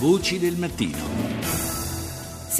Voci del mattino.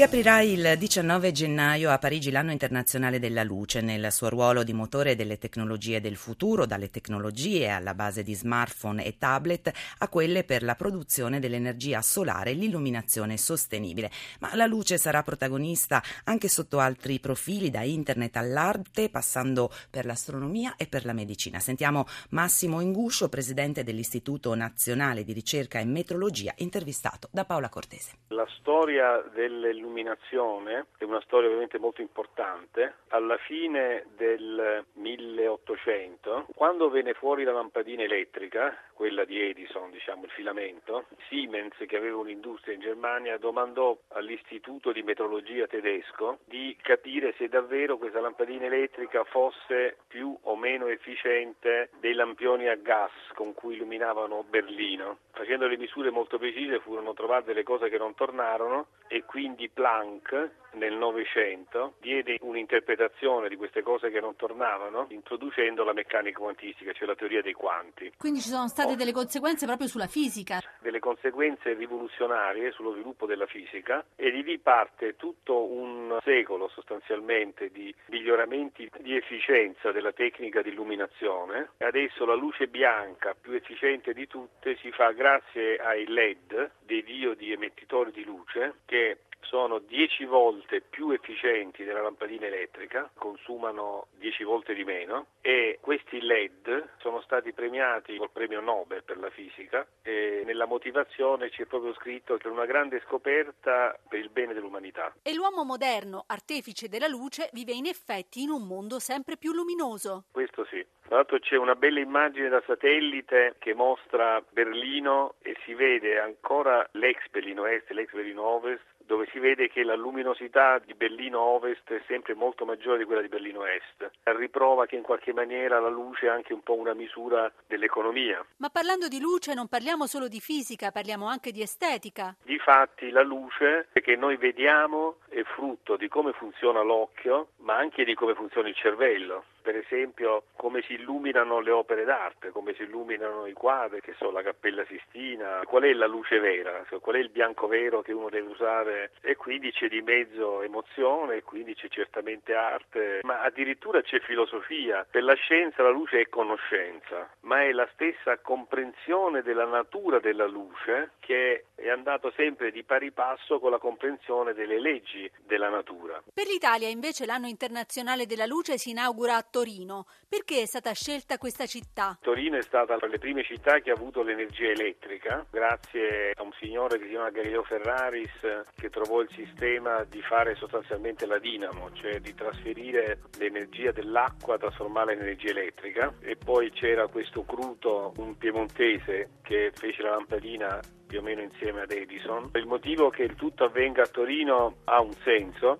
Si aprirà il 19 gennaio a Parigi l'anno internazionale della luce nel suo ruolo di motore delle tecnologie del futuro, dalle tecnologie alla base di smartphone e tablet a quelle per la produzione dell'energia solare e l'illuminazione sostenibile. Ma la luce sarà protagonista anche sotto altri profili, da internet all'arte, passando per l'astronomia e per la medicina. Sentiamo Massimo Inguscio, presidente dell'Istituto Nazionale di Ricerca e Metrologia, intervistato da Paola Cortese. La storia delle l'illuminazione è una storia ovviamente molto importante. Alla fine del 1800, quando venne fuori la lampadina elettrica, quella di Edison, diciamo il filamento, Siemens, che aveva un'industria in Germania, domandò all'istituto di metrologia tedesco di capire se davvero questa lampadina elettrica fosse più o meno efficiente dei lampioni a gas con cui illuminavano Berlino. Facendo le misure molto precise furono trovate delle cose che non tornarono e quindi Planck nel Novecento diede un'interpretazione di queste cose che non tornavano introducendo la meccanica quantistica, cioè la teoria dei quanti. Quindi ci sono state oh. delle conseguenze proprio sulla fisica. Delle conseguenze rivoluzionarie sullo sviluppo della fisica e di lì parte tutto un secolo sostanzialmente di miglioramenti di efficienza della tecnica di illuminazione. Adesso la luce bianca più efficiente di tutte si fa grazie ai LED, dei diodi emettitori di luce che sono 10 volte più efficienti della lampadina elettrica, consumano 10 volte di meno e questi LED sono stati premiati col premio Nobel per la fisica e nella motivazione c'è proprio scritto che è una grande scoperta per il bene dell'umanità. E l'uomo moderno, artefice della luce, vive in effetti in un mondo sempre più luminoso. Questo sì. Tra l'altro c'è una bella immagine da satellite che mostra Berlino e si vede ancora l'ex Berlino Est e l'ex Berlino Ovest dove si vede che la luminosità di Berlino Ovest è sempre molto maggiore di quella di Berlino Est. Riprova che in qualche maniera la luce è anche un po' una misura dell'economia. Ma parlando di luce non parliamo solo di fisica, parliamo anche di estetica. Difatti la luce che noi vediamo è frutto di come funziona l'occhio, ma anche di come funziona il cervello per esempio come si illuminano le opere d'arte, come si illuminano i quadri, che sono la Cappella Sistina, qual è la luce vera, qual è il bianco vero che uno deve usare e quindi c'è di mezzo emozione e quindi c'è certamente arte, ma addirittura c'è filosofia. Per la scienza la luce è conoscenza, ma è la stessa comprensione della natura della luce che è andato sempre di pari passo con la comprensione delle leggi della natura. Per l'Italia invece l'anno internazionale della luce si inaugura a Torino. Perché è stata scelta questa città? Torino è stata tra le prime città che ha avuto l'energia elettrica, grazie a un signore che si chiama Galileo Ferraris trovò il sistema di fare sostanzialmente la dinamo, cioè di trasferire l'energia dell'acqua, trasformarla in energia elettrica e poi c'era questo Cruto, un piemontese che fece la lampadina più o meno insieme ad Edison. Il motivo che il tutto avvenga a Torino ha un senso.